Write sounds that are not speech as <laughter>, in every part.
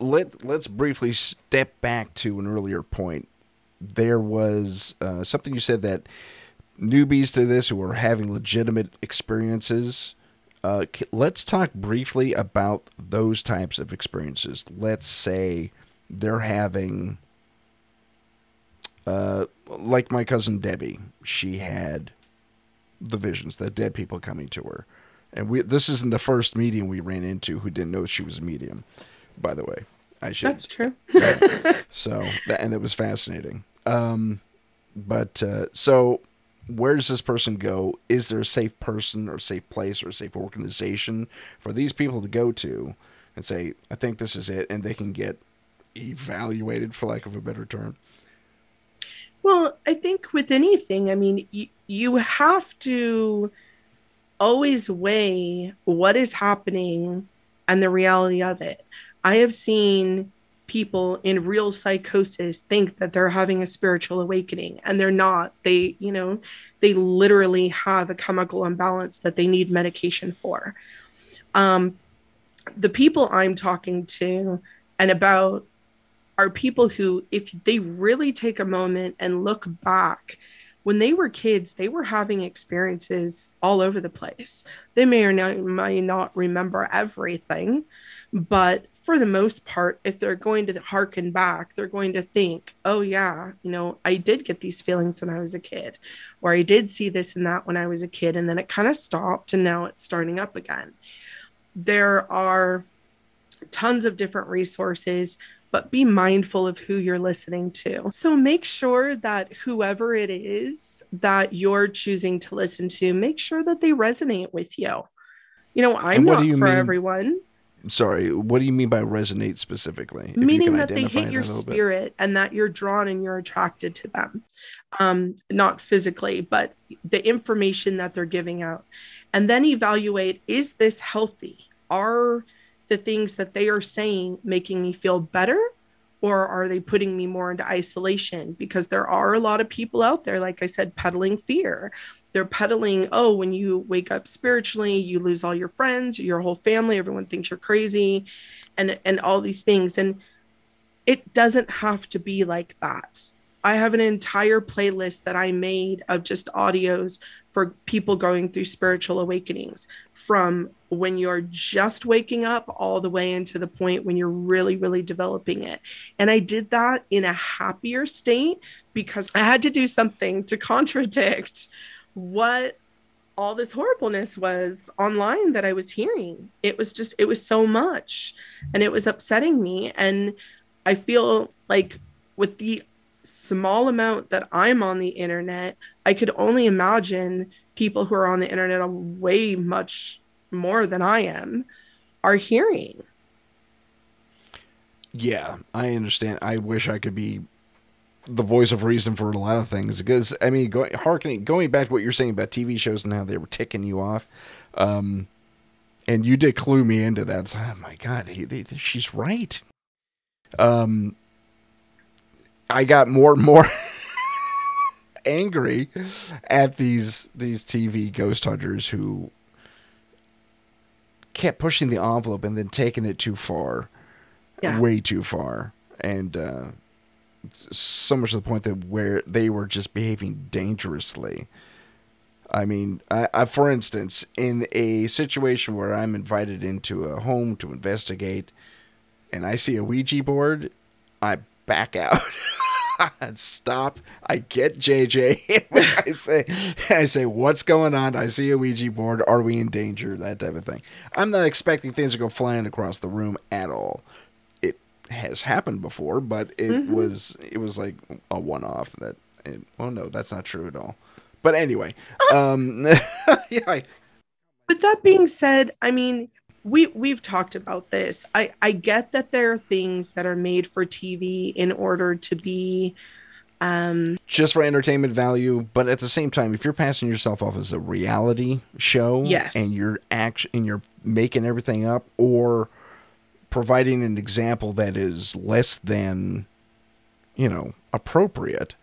let let's briefly step back to an earlier point. There was uh, something you said that newbies to this who are having legitimate experiences. Uh, let's talk briefly about those types of experiences. Let's say they're having, uh, like my cousin Debbie, she had the visions, the dead people coming to her. And we this isn't the first medium we ran into who didn't know she was a medium, by the way. I should. That's true. so, <laughs> and it was fascinating. Um, but uh, so, where does this person go? Is there a safe person or safe place or a safe organization for these people to go to and say, I think this is it, and they can get evaluated, for lack of a better term? Well, I think with anything, I mean, you, you have to always weigh what is happening and the reality of it. I have seen people in real psychosis think that they're having a spiritual awakening and they're not. They, you know, they literally have a chemical imbalance that they need medication for. Um, the people I'm talking to and about are people who, if they really take a moment and look back, when they were kids, they were having experiences all over the place. They may or not, may not remember everything, but for the most part, if they're going to hearken back, they're going to think, oh, yeah, you know, I did get these feelings when I was a kid, or I did see this and that when I was a kid, and then it kind of stopped and now it's starting up again. There are tons of different resources but be mindful of who you're listening to. So make sure that whoever it is that you're choosing to listen to, make sure that they resonate with you. You know, I'm not for mean? everyone. Sorry, what do you mean by resonate specifically? Meaning that they hit your spirit and that you're drawn and you're attracted to them. Um, not physically, but the information that they're giving out. And then evaluate is this healthy? Are the things that they are saying making me feel better or are they putting me more into isolation? Because there are a lot of people out there like i said peddling fear. They're peddling oh when you wake up spiritually you lose all your friends your whole family everyone thinks you're crazy and and all these things. And it doesn't have to be like that. I have an entire playlist that i made of just audios for people going through spiritual awakenings from when you're just waking up all the way into the point when you're really, really developing it. And I did that in a happier state because I had to do something to contradict what all this horribleness was online that I was hearing. It was just, it was so much and it was upsetting me. And I feel like with the small amount that I'm on the internet, I could only imagine people who are on the internet way much more than I am are hearing. Yeah, I understand. I wish I could be the voice of reason for a lot of things because I mean, going harkening, going back to what you're saying about TV shows and how they were ticking you off, um, and you did clue me into that. So, oh my god, he, she's right. Um, I got more and more <laughs> angry at these these TV ghost hunters who kept pushing the envelope and then taking it too far, yeah. way too far, and uh, so much to the point that where they were just behaving dangerously. I mean, I, I, for instance, in a situation where I'm invited into a home to investigate, and I see a Ouija board, I back out. <laughs> Stop. I get JJ. <laughs> I say, I say, what's going on? I see a Ouija board. Are we in danger? That type of thing. I'm not expecting things to go flying across the room at all. It has happened before, but it mm-hmm. was it was like a one off. That it, well, no, that's not true at all. But anyway, um, <laughs> yeah. I, With that being said, I mean, we we've talked about this. I I get that there are things that are made for TV in order to be um just for entertainment value, but at the same time if you're passing yourself off as a reality show yes. and you're act and you're making everything up or providing an example that is less than you know appropriate.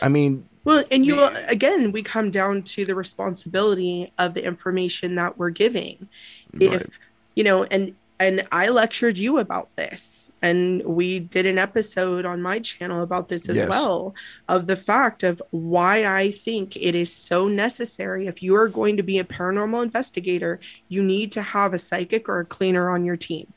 I mean, well, and you again, we come down to the responsibility of the information that we're giving. Right. If you know, and and I lectured you about this. And we did an episode on my channel about this as yes. well of the fact of why I think it is so necessary. If you are going to be a paranormal investigator, you need to have a psychic or a cleaner on your team.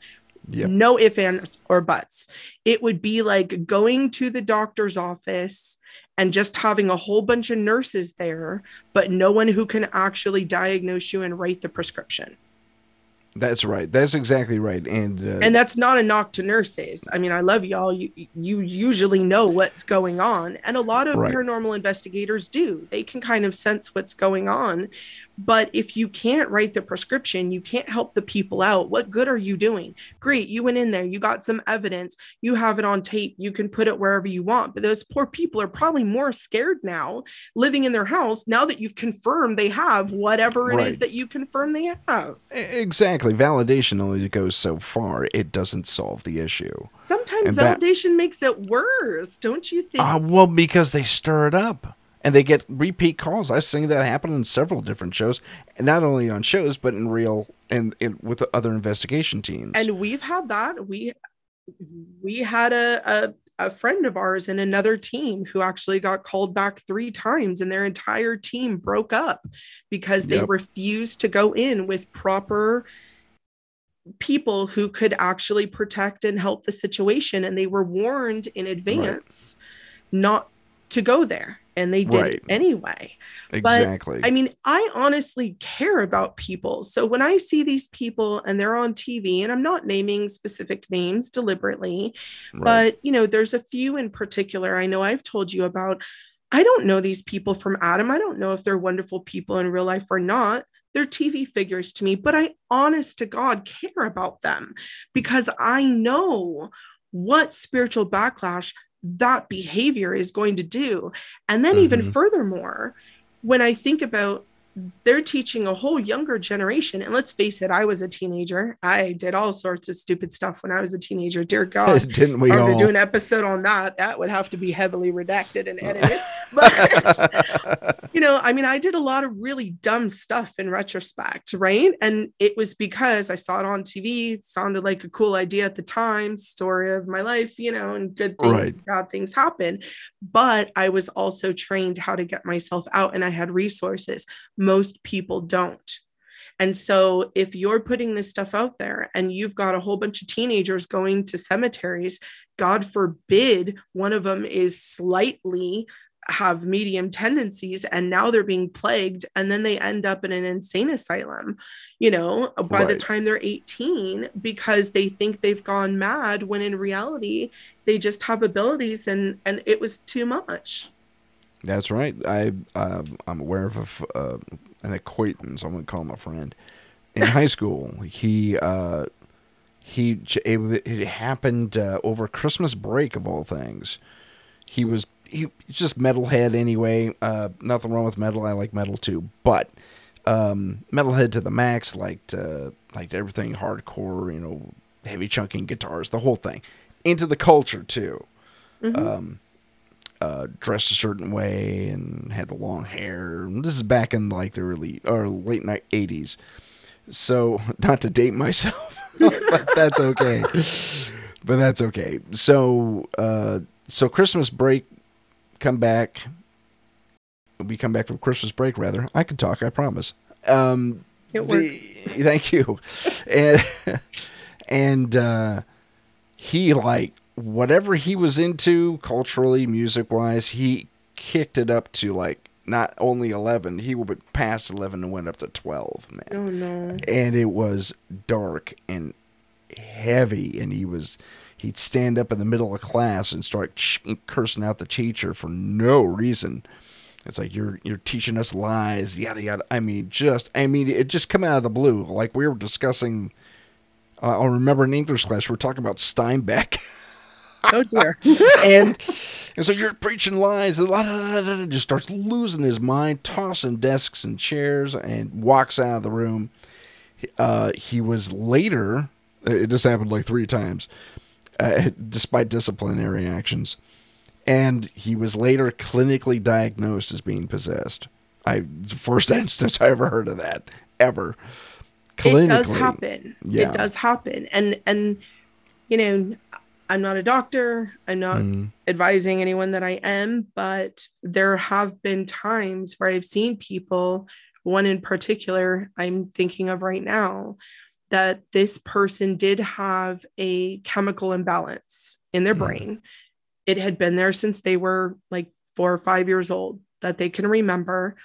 Yep. No ifs, ands, or buts. It would be like going to the doctor's office and just having a whole bunch of nurses there, but no one who can actually diagnose you and write the prescription. That's right. That's exactly right. And uh, and that's not a knock to nurses. I mean, I love y'all. You you usually know what's going on, and a lot of right. paranormal investigators do. They can kind of sense what's going on, but if you can't write the prescription, you can't help the people out. What good are you doing? Great, you went in there, you got some evidence, you have it on tape, you can put it wherever you want. But those poor people are probably more scared now living in their house now that you've confirmed they have whatever it right. is that you confirm they have. Exactly. Validation only goes so far, it doesn't solve the issue. Sometimes and validation that, makes it worse, don't you think? Uh, well, because they stir it up and they get repeat calls. I've seen that happen in several different shows, and not only on shows but in real and with other investigation teams. And we've had that. We we had a, a a friend of ours in another team who actually got called back three times and their entire team broke up because they yep. refused to go in with proper people who could actually protect and help the situation and they were warned in advance right. not to go there and they did right. anyway. Exactly. But, I mean, I honestly care about people. So when I see these people and they're on TV, and I'm not naming specific names deliberately, right. but you know, there's a few in particular I know I've told you about. I don't know these people from Adam. I don't know if they're wonderful people in real life or not. They're TV figures to me, but I honest to God care about them because I know what spiritual backlash that behavior is going to do. And then, mm-hmm. even furthermore, when I think about they're teaching a whole younger generation. And let's face it, I was a teenager. I did all sorts of stupid stuff when I was a teenager. Dear <laughs> God, didn't we all? do an episode on that? That would have to be heavily redacted and <laughs> edited. but <laughs> you know, I mean, I did a lot of really dumb stuff in retrospect, right? And it was because I saw it on TV. It sounded like a cool idea at the time, story of my life, you know, and good things, right. bad things happen. But I was also trained how to get myself out, and I had resources most people don't. And so, if you're putting this stuff out there and you've got a whole bunch of teenagers going to cemeteries, God forbid one of them is slightly have medium tendencies and now they're being plagued and then they end up in an insane asylum you know by right. the time they're 18 because they think they've gone mad when in reality they just have abilities and and it was too much that's right. I uh, I'm aware of a, uh, an acquaintance. I wouldn't call him a friend. In high <laughs> school, he uh, he it, it happened uh, over Christmas break of all things. He was he just metalhead anyway. Uh, nothing wrong with metal. I like metal too, but um, metalhead to the max. Liked uh, liked everything hardcore. You know, heavy chunking guitars, the whole thing. Into the culture too. Mm-hmm. Um, uh, dressed a certain way and had the long hair. This is back in like the early or late night eighties. So <laughs> not to date myself, <laughs> but that's okay. but that's okay. So uh, so Christmas break, come back. We come back from Christmas break rather. I can talk. I promise. Um, it works. The, <laughs> thank you. and and uh, he like whatever he was into culturally, music wise, he kicked it up to like not only 11, he went past 11 and went up to 12, man. Oh, no. And it was dark and heavy, and he was. He'd stand up in the middle of class and start cursing out the teacher for no reason. It's like you're you're teaching us lies, yada yada. I mean, just I mean, it just come out of the blue. Like we were discussing. Uh, I remember in English class we were talking about Steinbeck. <laughs> oh dear. <laughs> and and so you're preaching lies. And just starts losing his mind, tossing desks and chairs, and walks out of the room. Uh, he was later. It just happened like three times, uh, despite disciplinary actions, and he was later clinically diagnosed as being possessed. I first <laughs> instance I ever heard of that ever It does happen. Yeah. It does happen. And and you know, I'm not a doctor. I'm not mm. advising anyone that I am, but there have been times where I've seen people, one in particular I'm thinking of right now, that this person did have a chemical imbalance in their mm. brain. It had been there since they were like four or five years old that they can remember.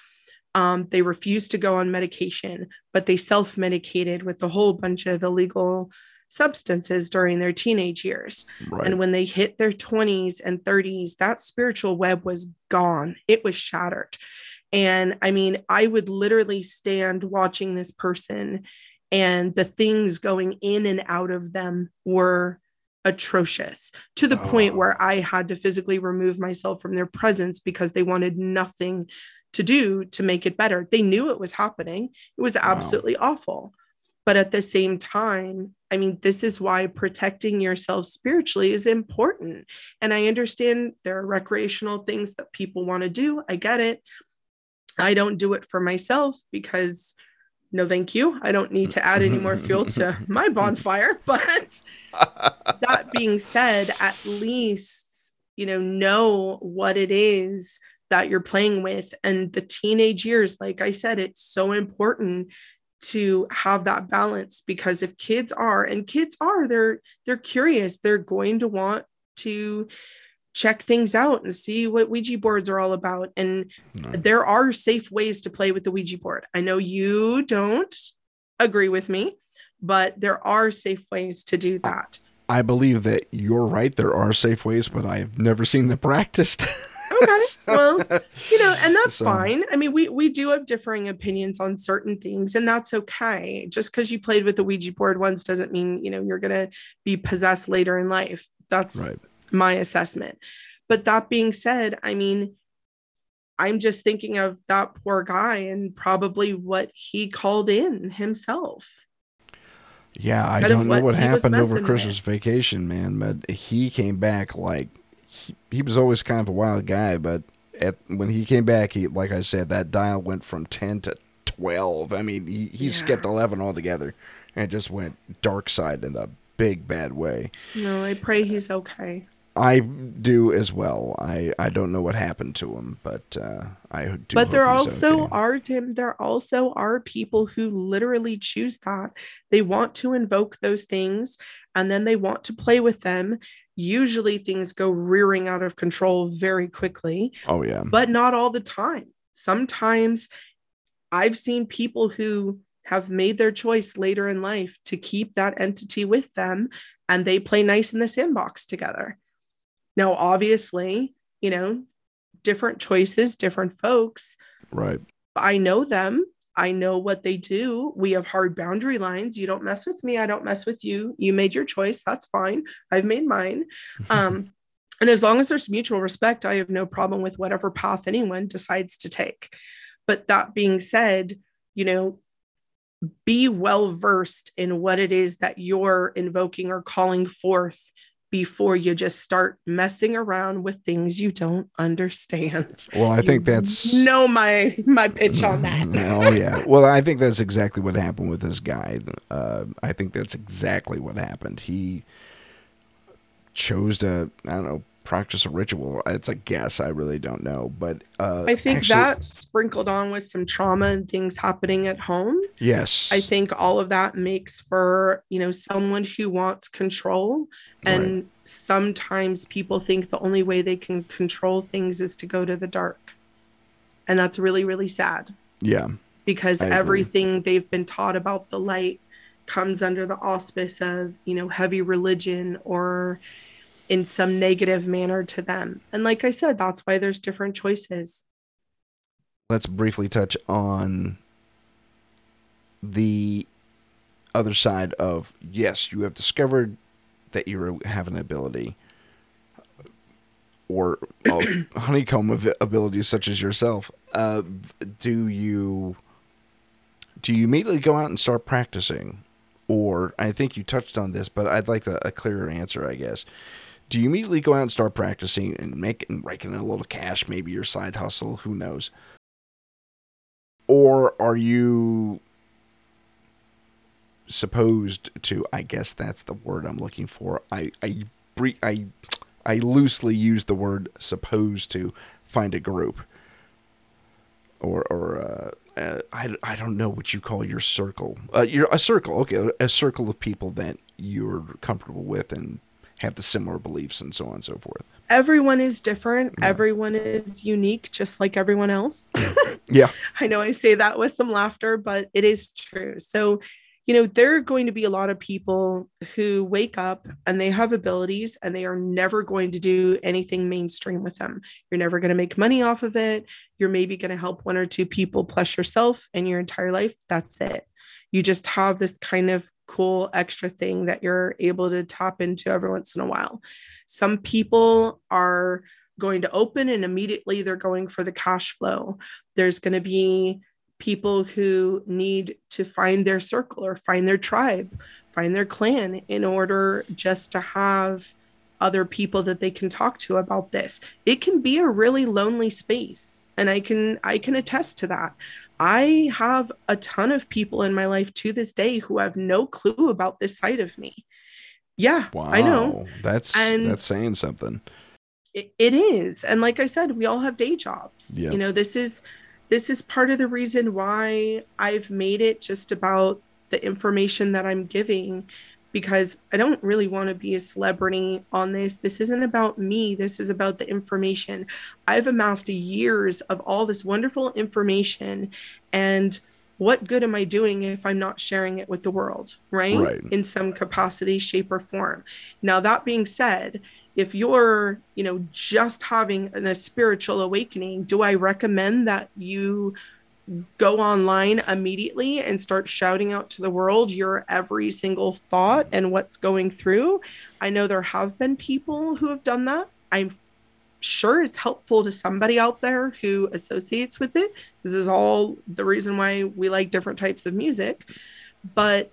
Um, they refused to go on medication, but they self medicated with a whole bunch of illegal substances during their teenage years. Right. And when they hit their 20s and 30s, that spiritual web was gone, it was shattered. And I mean, I would literally stand watching this person, and the things going in and out of them were atrocious to the oh. point where I had to physically remove myself from their presence because they wanted nothing to do to make it better. They knew it was happening, it was absolutely wow. awful. But at the same time, I mean, this is why protecting yourself spiritually is important. And I understand there are recreational things that people want to do. I get it. I don't do it for myself because no, thank you. I don't need to add any more fuel to <laughs> my bonfire. <laughs> But that being said, at least, you know, know what it is that you're playing with. And the teenage years, like I said, it's so important to have that balance because if kids are and kids are they're they're curious. They're going to want to check things out and see what ouija boards are all about. And there are safe ways to play with the ouija board. I know you don't agree with me but there are safe ways to do that. I believe that you're right. There are safe ways but i've never seen them practiced <laughs> okay. <laughs> Well you know and that's so, fine. I mean we we do have differing opinions on certain things and that's okay. Just because you played with the ouija board once doesn't mean you know you're going to be possessed later in life. That's right. my assessment. But that being said i mean i'm just thinking of that poor guy and probably what he called in himself. Yeah, I don't know what, what happened over Christmas with. vacation, man, but he came back like he, he was always kind of a wild guy, but at when he came back, he like I said, that dial went from ten to twelve. I mean, he, he yeah. skipped eleven altogether, and just went dark side in the big bad way. No, I pray he's okay. I do as well. I, I don't know what happened to him, but uh, I do. But there also okay. are Tim. There also are people who literally choose that they want to invoke those things, and then they want to play with them, usually things go rearing out of control very quickly. Oh, yeah. But not all the time. Sometimes I've seen people who have made their choice later in life to keep that entity with them and they play nice in the sandbox together. Now, obviously, you know, different choices, different folks. Right. I know them. I know what they do. We have hard boundary lines. You don't mess with me. I don't mess with you. You made your choice. That's fine. I've made mine. Um, <laughs> and as long as there's mutual respect, I have no problem with whatever path anyone decides to take. But that being said, you know, be well versed in what it is that you're invoking or calling forth before you just start messing around with things you don't understand. Well, I you think that's no my my pitch on that. <laughs> oh yeah. Well, I think that's exactly what happened with this guy. Uh, I think that's exactly what happened. He chose to I don't know practice a ritual. It's a guess. I really don't know, but uh, I think actually, that sprinkled on with some trauma and things happening at home. Yes, I think all of that makes for you know someone who wants control, and right. sometimes people think the only way they can control things is to go to the dark, and that's really really sad. Yeah, because everything they've been taught about the light comes under the auspice of you know heavy religion or in some negative manner to them. And like I said, that's why there's different choices. Let's briefly touch on the other side of yes, you have discovered that you have an ability or <coughs> honeycomb abilities such as yourself. Uh, do you do you immediately go out and start practicing? Or I think you touched on this, but I'd like a, a clearer answer, I guess do you immediately go out and start practicing and making raking in a little cash, maybe your side hustle, who knows? Or are you supposed to. I guess that's the word I'm looking for. I I I I loosely use the word supposed to find a group or or uh, uh, I, I don't know what you call your circle. Uh, you're a circle, okay, a circle of people that you're comfortable with and have the similar beliefs and so on and so forth. Everyone is different. Yeah. Everyone is unique, just like everyone else. <laughs> yeah. I know I say that with some laughter, but it is true. So you know, there are going to be a lot of people who wake up and they have abilities and they are never going to do anything mainstream with them. You're never going to make money off of it. You're maybe going to help one or two people plus yourself in your entire life. That's it. You just have this kind of cool extra thing that you're able to tap into every once in a while. Some people are going to open and immediately they're going for the cash flow. There's going to be people who need to find their circle or find their tribe, find their clan in order just to have other people that they can talk to about this. It can be a really lonely space and I can I can attest to that. I have a ton of people in my life to this day who have no clue about this side of me. Yeah, wow, I know. That's and that's saying something. It, it is. And like I said, we all have day jobs. Yeah. You know, this is this is part of the reason why I've made it just about the information that I'm giving because I don't really want to be a celebrity on this. This isn't about me. This is about the information. I've amassed years of all this wonderful information and what good am I doing if I'm not sharing it with the world, right? right? In some capacity, shape, or form. Now, that being said, if you're you know just having an, a spiritual awakening do i recommend that you go online immediately and start shouting out to the world your every single thought and what's going through. I know there have been people who have done that. I'm sure it's helpful to somebody out there who associates with it. This is all the reason why we like different types of music. But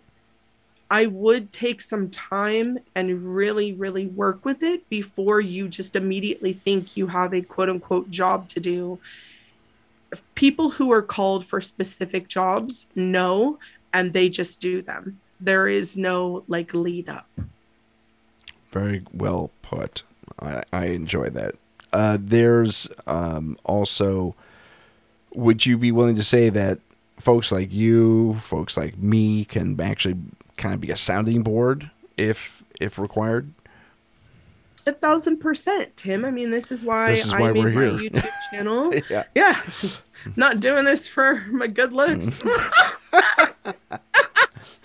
I would take some time and really, really work with it before you just immediately think you have a quote unquote job to do. People who are called for specific jobs know and they just do them. There is no like lead up. Very well put. I, I enjoy that. Uh, there's um, also, would you be willing to say that folks like you, folks like me, can actually kind of be a sounding board if if required? A thousand percent, Tim. I mean, this is why, this is why I made my. YouTube <laughs> channel. <laughs> yeah. yeah. <laughs> Not doing this for my good looks.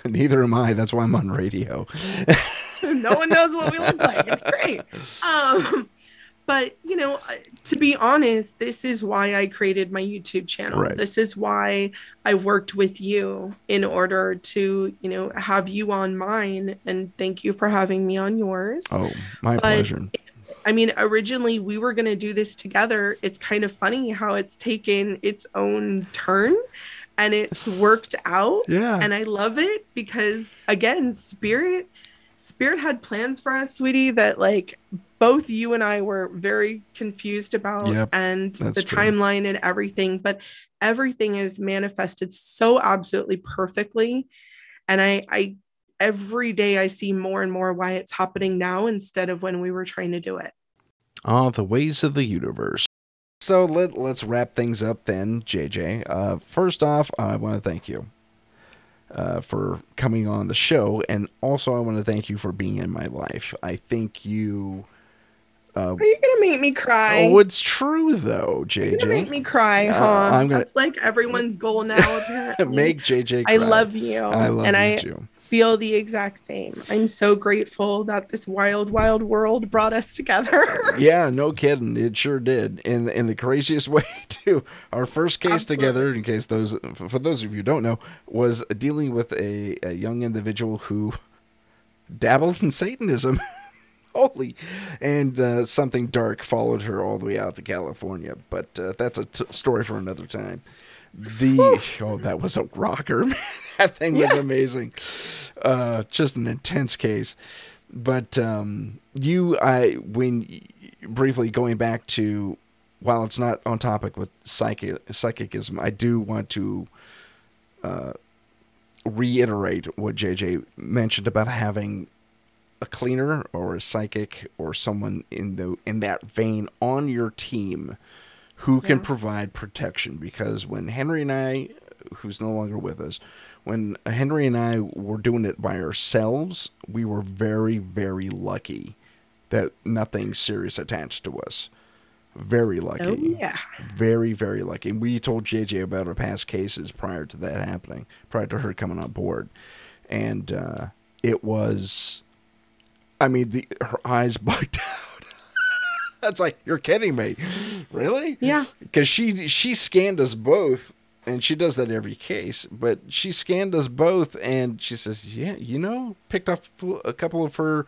Neither am I. That's why I'm on radio. no one knows what we look like. It's great. Um, but you know uh, to be honest this is why i created my youtube channel. Right. this is why i worked with you in order to you know have you on mine and thank you for having me on yours. Oh my but, pleasure. I mean originally we were going to do this together. It's kind of funny how it's taken its own turn and it's worked out yeah. and i love it because again spirit spirit had plans for us sweetie that like both you and I were very confused about yep, and the true. timeline and everything, but everything is manifested so absolutely perfectly. And I, I, every day I see more and more why it's happening now instead of when we were trying to do it. Ah, the ways of the universe. So let, let's wrap things up then, JJ. Uh, first off, I want to thank you uh, for coming on the show. And also, I want to thank you for being in my life. I think you uh, Are you gonna make me cry? Oh, it's true though, JJ. You're make me cry, uh, huh? Uh, I'm gonna... That's like everyone's goal now. <laughs> Apparently, make JJ. Cry. I love you. I love and you I too. Feel the exact same. I'm so grateful that this wild, wild world brought us together. <laughs> yeah, no kidding. It sure did. In in the craziest <laughs> way too. Our first case Absolutely. together, in case those for those of you who don't know, was dealing with a, a young individual who dabbled in Satanism. Holy. And uh, something dark followed her all the way out to california. But uh, that's a t- story for another time. The oh that was a rocker <laughs> that thing was yeah. amazing. Uh, just an intense case. But um, you i when briefly going back to while it's not on topic with psychic psychicism i do want to uh, reiterate what JJ mentioned about having a cleaner or a psychic or someone in the in that vein on your team who can yeah. provide protection because when Henry and I who's no longer with us when Henry and I were doing it by ourselves we were very very lucky that nothing serious attached to us very lucky. Oh, yeah. Very, very lucky. And we told JJ about our past cases prior to that happening, prior to her coming on board. And uh, it was, I mean, the her eyes <laughs> bugged out. That's like, you're kidding me. Really? Yeah. Because she, she scanned us both, and she does that every case, but she scanned us both, and she says, yeah, you know, picked up a couple of her.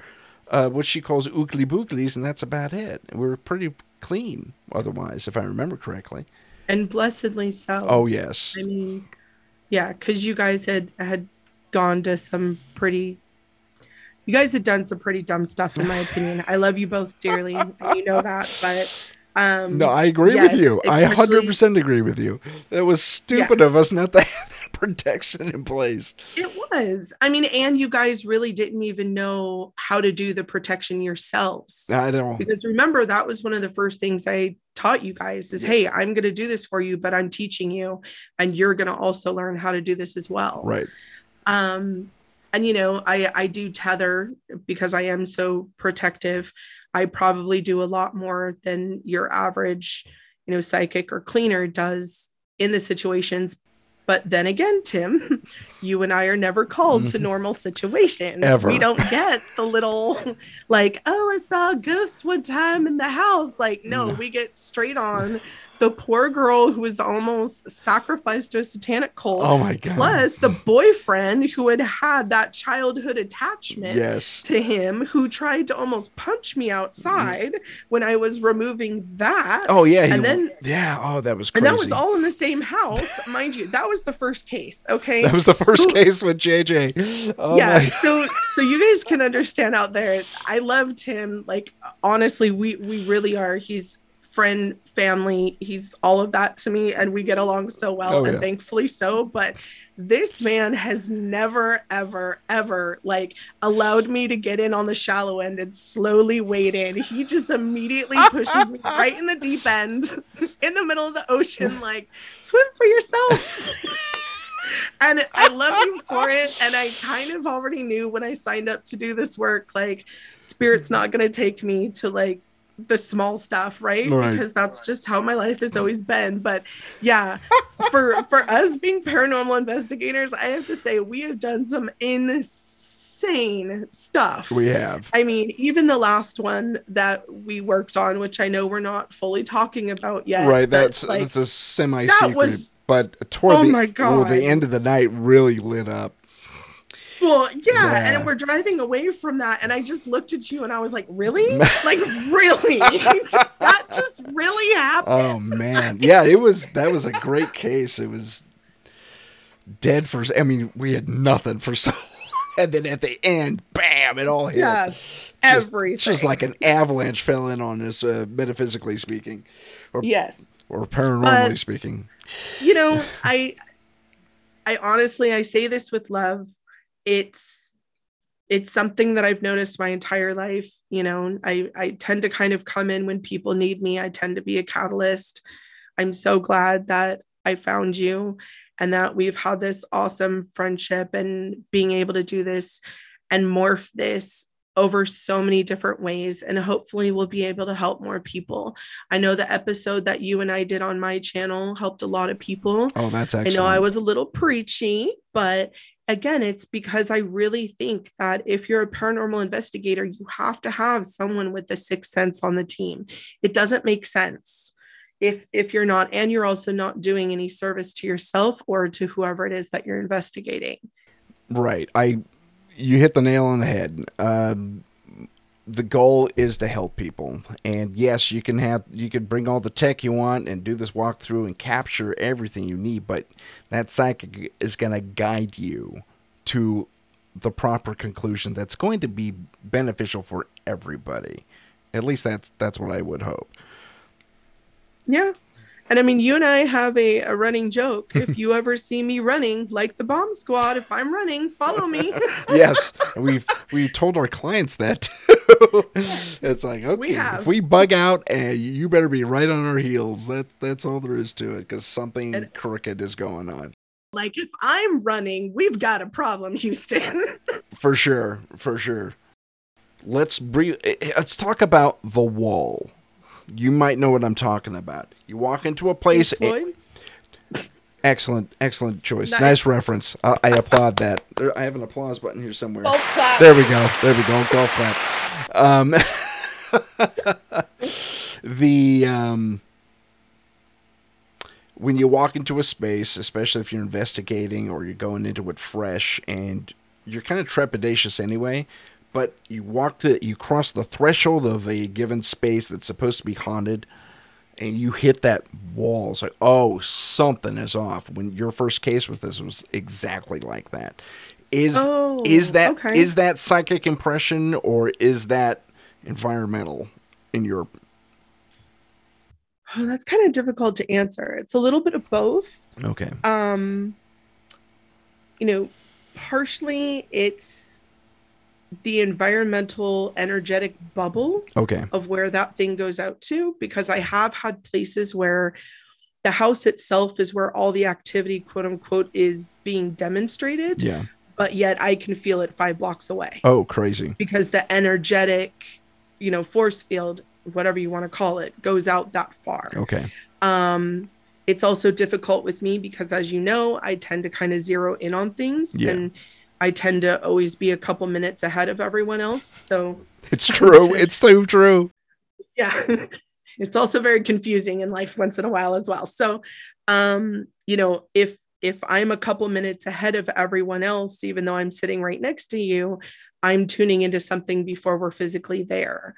Uh, what she calls oogly booglies, and that's about it. We're pretty clean otherwise, if I remember correctly. And blessedly so. Oh yes. I mean, yeah, because you guys had had gone to some pretty. You guys had done some pretty dumb stuff, in my opinion. I love you both dearly, and you know that. But um, no, I agree yes, with you. I hundred percent agree with you. It was stupid yeah. of us not to have <laughs> that protection in place. It was. I mean, and you guys really didn't even know how to do the protection yourselves. I don't. Because remember, that was one of the first things I taught you guys is, hey, I'm going to do this for you, but I'm teaching you, and you're going to also learn how to do this as well. Right. Um, and you know, I I do tether because I am so protective. I probably do a lot more than your average, you know, psychic or cleaner does in the situations. But then again, Tim, <laughs> you and I are never called to mm-hmm. normal situations. Ever. We don't get the little, like, oh, I saw a ghost one time in the house. Like, no, no. we get straight on the poor girl who was almost sacrificed to a satanic cult. Oh my god! Plus the boyfriend who had had that childhood attachment yes. to him, who tried to almost punch me outside mm. when I was removing that. Oh yeah, and then yeah, oh that was crazy. and that was all in the same house, mind you. That was the first case. Okay, <laughs> that was the first so, case with JJ. Oh yeah, so so you guys can understand out there. I loved him. Like honestly, we we really are. He's friend, family. He's all of that to me, and we get along so well, oh, and yeah. thankfully so. But this man has never, ever, ever like allowed me to get in on the shallow end and slowly wade in. He just immediately pushes me <laughs> right in the deep end, in the middle of the ocean, like swim for yourself. <laughs> and I love you for it. And I kind of already knew when I signed up to do this work, like spirit's not going to take me to like the small stuff, right? right? Because that's just how my life has always been. But yeah, for for us being paranormal investigators, I have to say we have done some insane stuff. We have. I mean, even the last one that we worked on, which I know we're not fully talking about yet. Right, that's like, that's a semi secret. But toward oh the, my God. Well, the end of the night really lit up. Well, yeah, yeah, and we're driving away from that, and I just looked at you and I was like, "Really? <laughs> like, really? <laughs> that just really happened?" Oh man, yeah, it was. That was a great case. It was dead for. I mean, we had nothing for so. And then at the end, bam! It all hit. Yes, everything. Just, just like an avalanche fell in on us, uh, metaphysically speaking. Or, yes. Or paranormally speaking. You know, I, I honestly, I say this with love it's it's something that I've noticed my entire life. You know, I, I tend to kind of come in when people need me. I tend to be a catalyst. I'm so glad that I found you and that we've had this awesome friendship and being able to do this and morph this over so many different ways and hopefully we'll be able to help more people. I know the episode that you and I did on my channel helped a lot of people. Oh, that's excellent. I know I was a little preachy, but again, it's because I really think that if you're a paranormal investigator, you have to have someone with the sixth sense on the team. It doesn't make sense if if you're not and you're also not doing any service to yourself or to whoever it is that you're investigating. Right. I you hit the nail on the head. Um, the goal is to help people. And yes, you can have you can bring all the tech you want and do this walkthrough and capture everything you need, but that psychic is going to guide you to the proper conclusion that's going to be beneficial for everybody. At least that's that's what I would hope. Yeah. And I mean, you and I have a, a running joke. <laughs> If you ever see me running, like the bomb squad, if I'm running, follow me. <laughs> yes, <laughs> we've we told our clients that. Yes. It's like okay, we if we bug out, and you better be right on our heels. That that's all there is to it, because something and, crooked is going on. Like if I'm running, we've got a problem, Houston. <laughs> for sure, for sure. Let's breathe. Eh, eh, let's talk about the wall. You might know what I'm talking about. You walk into a place. It, excellent, excellent choice. Nice, nice reference. I, I applaud that. There, I have an applause button here somewhere. Golf clap. There we go. There we go. Golf clap. Um, <laughs> the um, when you walk into a space, especially if you're investigating or you're going into it fresh, and you're kind of trepidatious anyway but you walk to you cross the threshold of a given space that's supposed to be haunted and you hit that wall it's like oh something is off when your first case with this was exactly like that. Is oh, is that okay. is that psychic impression or is that environmental in your? Oh <sighs> that's kind of difficult to answer. It's a little bit of both. Okay. Um you know partially it's the environmental energetic bubble okay. of where that thing goes out to because i have had places where the house itself is where all the activity quote unquote is being demonstrated yeah. but yet i can feel it five blocks away. Oh crazy. Because the energetic you know force field whatever you want to call it goes out that far. Okay. Um it's also difficult with me because as you know i tend to kind of zero in on things yeah. and I tend to always be a couple minutes ahead of everyone else. So it's true. it's so true. Yeah. <laughs> it's also very confusing in life once in a while as well. So, um, you know, if if I'm a couple minutes ahead of everyone else, even though I'm sitting right next to you, I'm tuning into something before we're physically there.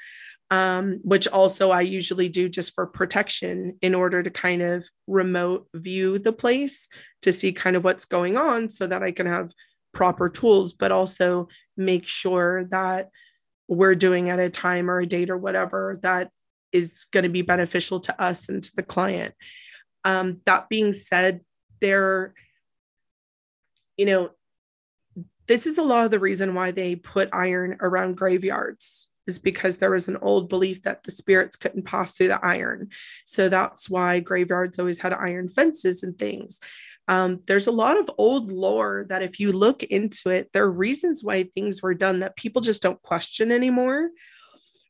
Um, which also I usually do just for protection in order to kind of remote view the place to see kind of what's going on so that I can have proper tools, but also make sure that we're doing at a time or a date or whatever that is going to be beneficial to us and to the client. Um, that being said, there, you know, this is a lot of the reason why they put iron around graveyards is because there was an old belief that the spirits couldn't pass through the iron. So that's why graveyards always had iron fences and things um, there's a lot of old lore that if you look into it there are reasons why things were done that people just don't question anymore.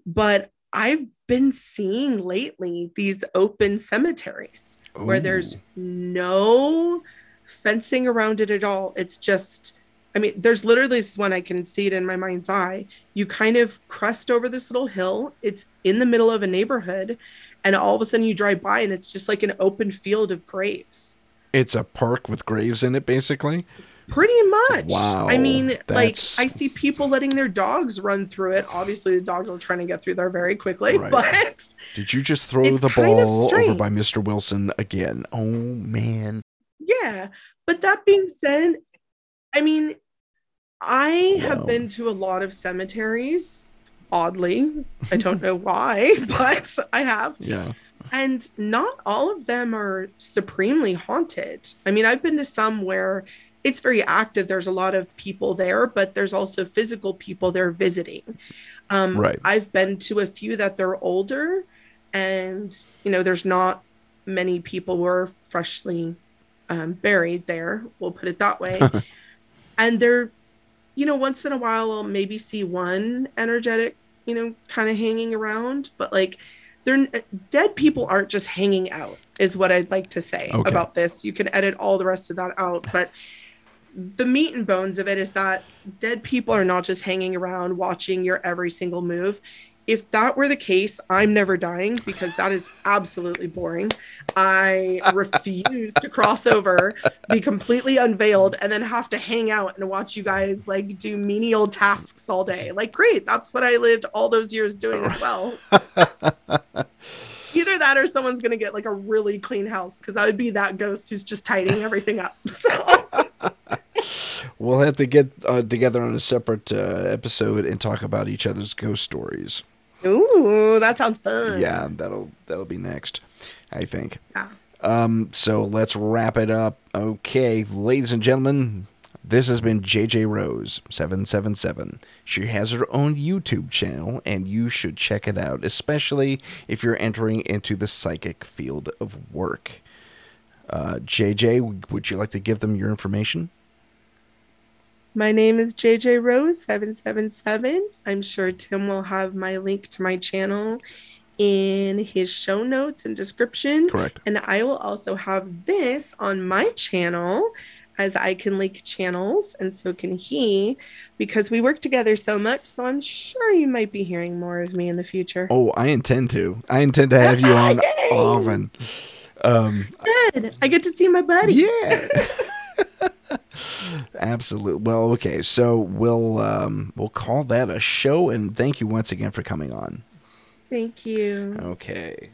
But i've been seeing lately these open cemeteries Ooh. where there's no fencing around it at all. It's just i mean there's literally this one i can see it in my mind's eye. You kind of crest over this little hill. It's in the middle of a neighborhood and all of a sudden you drive by and it's just like an open field of graves it's a park with graves in it, basically. Pretty much. Wow. I mean, that's... like I see people letting their dogs run through it. Obviously, the dogs are trying to get through there very quickly. Right. But did you just throw the ball over by Mr. Wilson again? Oh man. Yeah, but that being said, I mean, I have been to a lot of cemeteries. Oddly, I don't know why, <laughs> but I have. Yeah and not all of them are supremely haunted. I mean, I've been to some where it's very active. There's a lot of people there, but there's also physical people there visiting. Um, right. I've been to a few that they're older, and you know, there's not many people who are freshly um, buried there. We'll put it that way. <laughs> and they're, you know, once in a while, I'll maybe see one energetic, you know, kind of hanging around, but like they're dead people aren't just hanging out is what i'd like to say okay. about this you can edit all the rest of that out but the meat and bones of it is that dead people are not just hanging around watching your every single move if that were the case, I'm never dying because that is absolutely boring. I refuse to cross over, be completely unveiled, and then have to hang out and watch you guys like do menial tasks all day. Like, great, that's what I lived all those years doing as well. <laughs> Either that or someone's gonna get like a really clean house because I would be that ghost who's just tidying everything up. <laughs> So we'll have to get uh, together on a separate uh, episode and talk about each other's ghost stories. Ooh, that sounds fun. Yeah, that'll that'll be next, I think. Yeah. Um, so let's wrap it up. Okay, ladies and gentlemen, this has been JJ Rose 777. She has her own YouTube channel, and you should check it out, especially if you're entering into the psychic field of work. Uh, JJ, would you like to give them your information? My name is JJ Rose 777. I'm sure Tim will have my link to my channel in his show notes and description. Correct. And I will also have this on my channel as I can link channels and so can he because we work together so much. So I'm sure you might be hearing more of me in the future. Oh, I intend to. I intend to have you <laughs> on often. Um, Good. I get to see my buddy. Yeah. <laughs> Absolutely. Well, okay. So we'll um, we'll call that a show, and thank you once again for coming on. Thank you. Okay.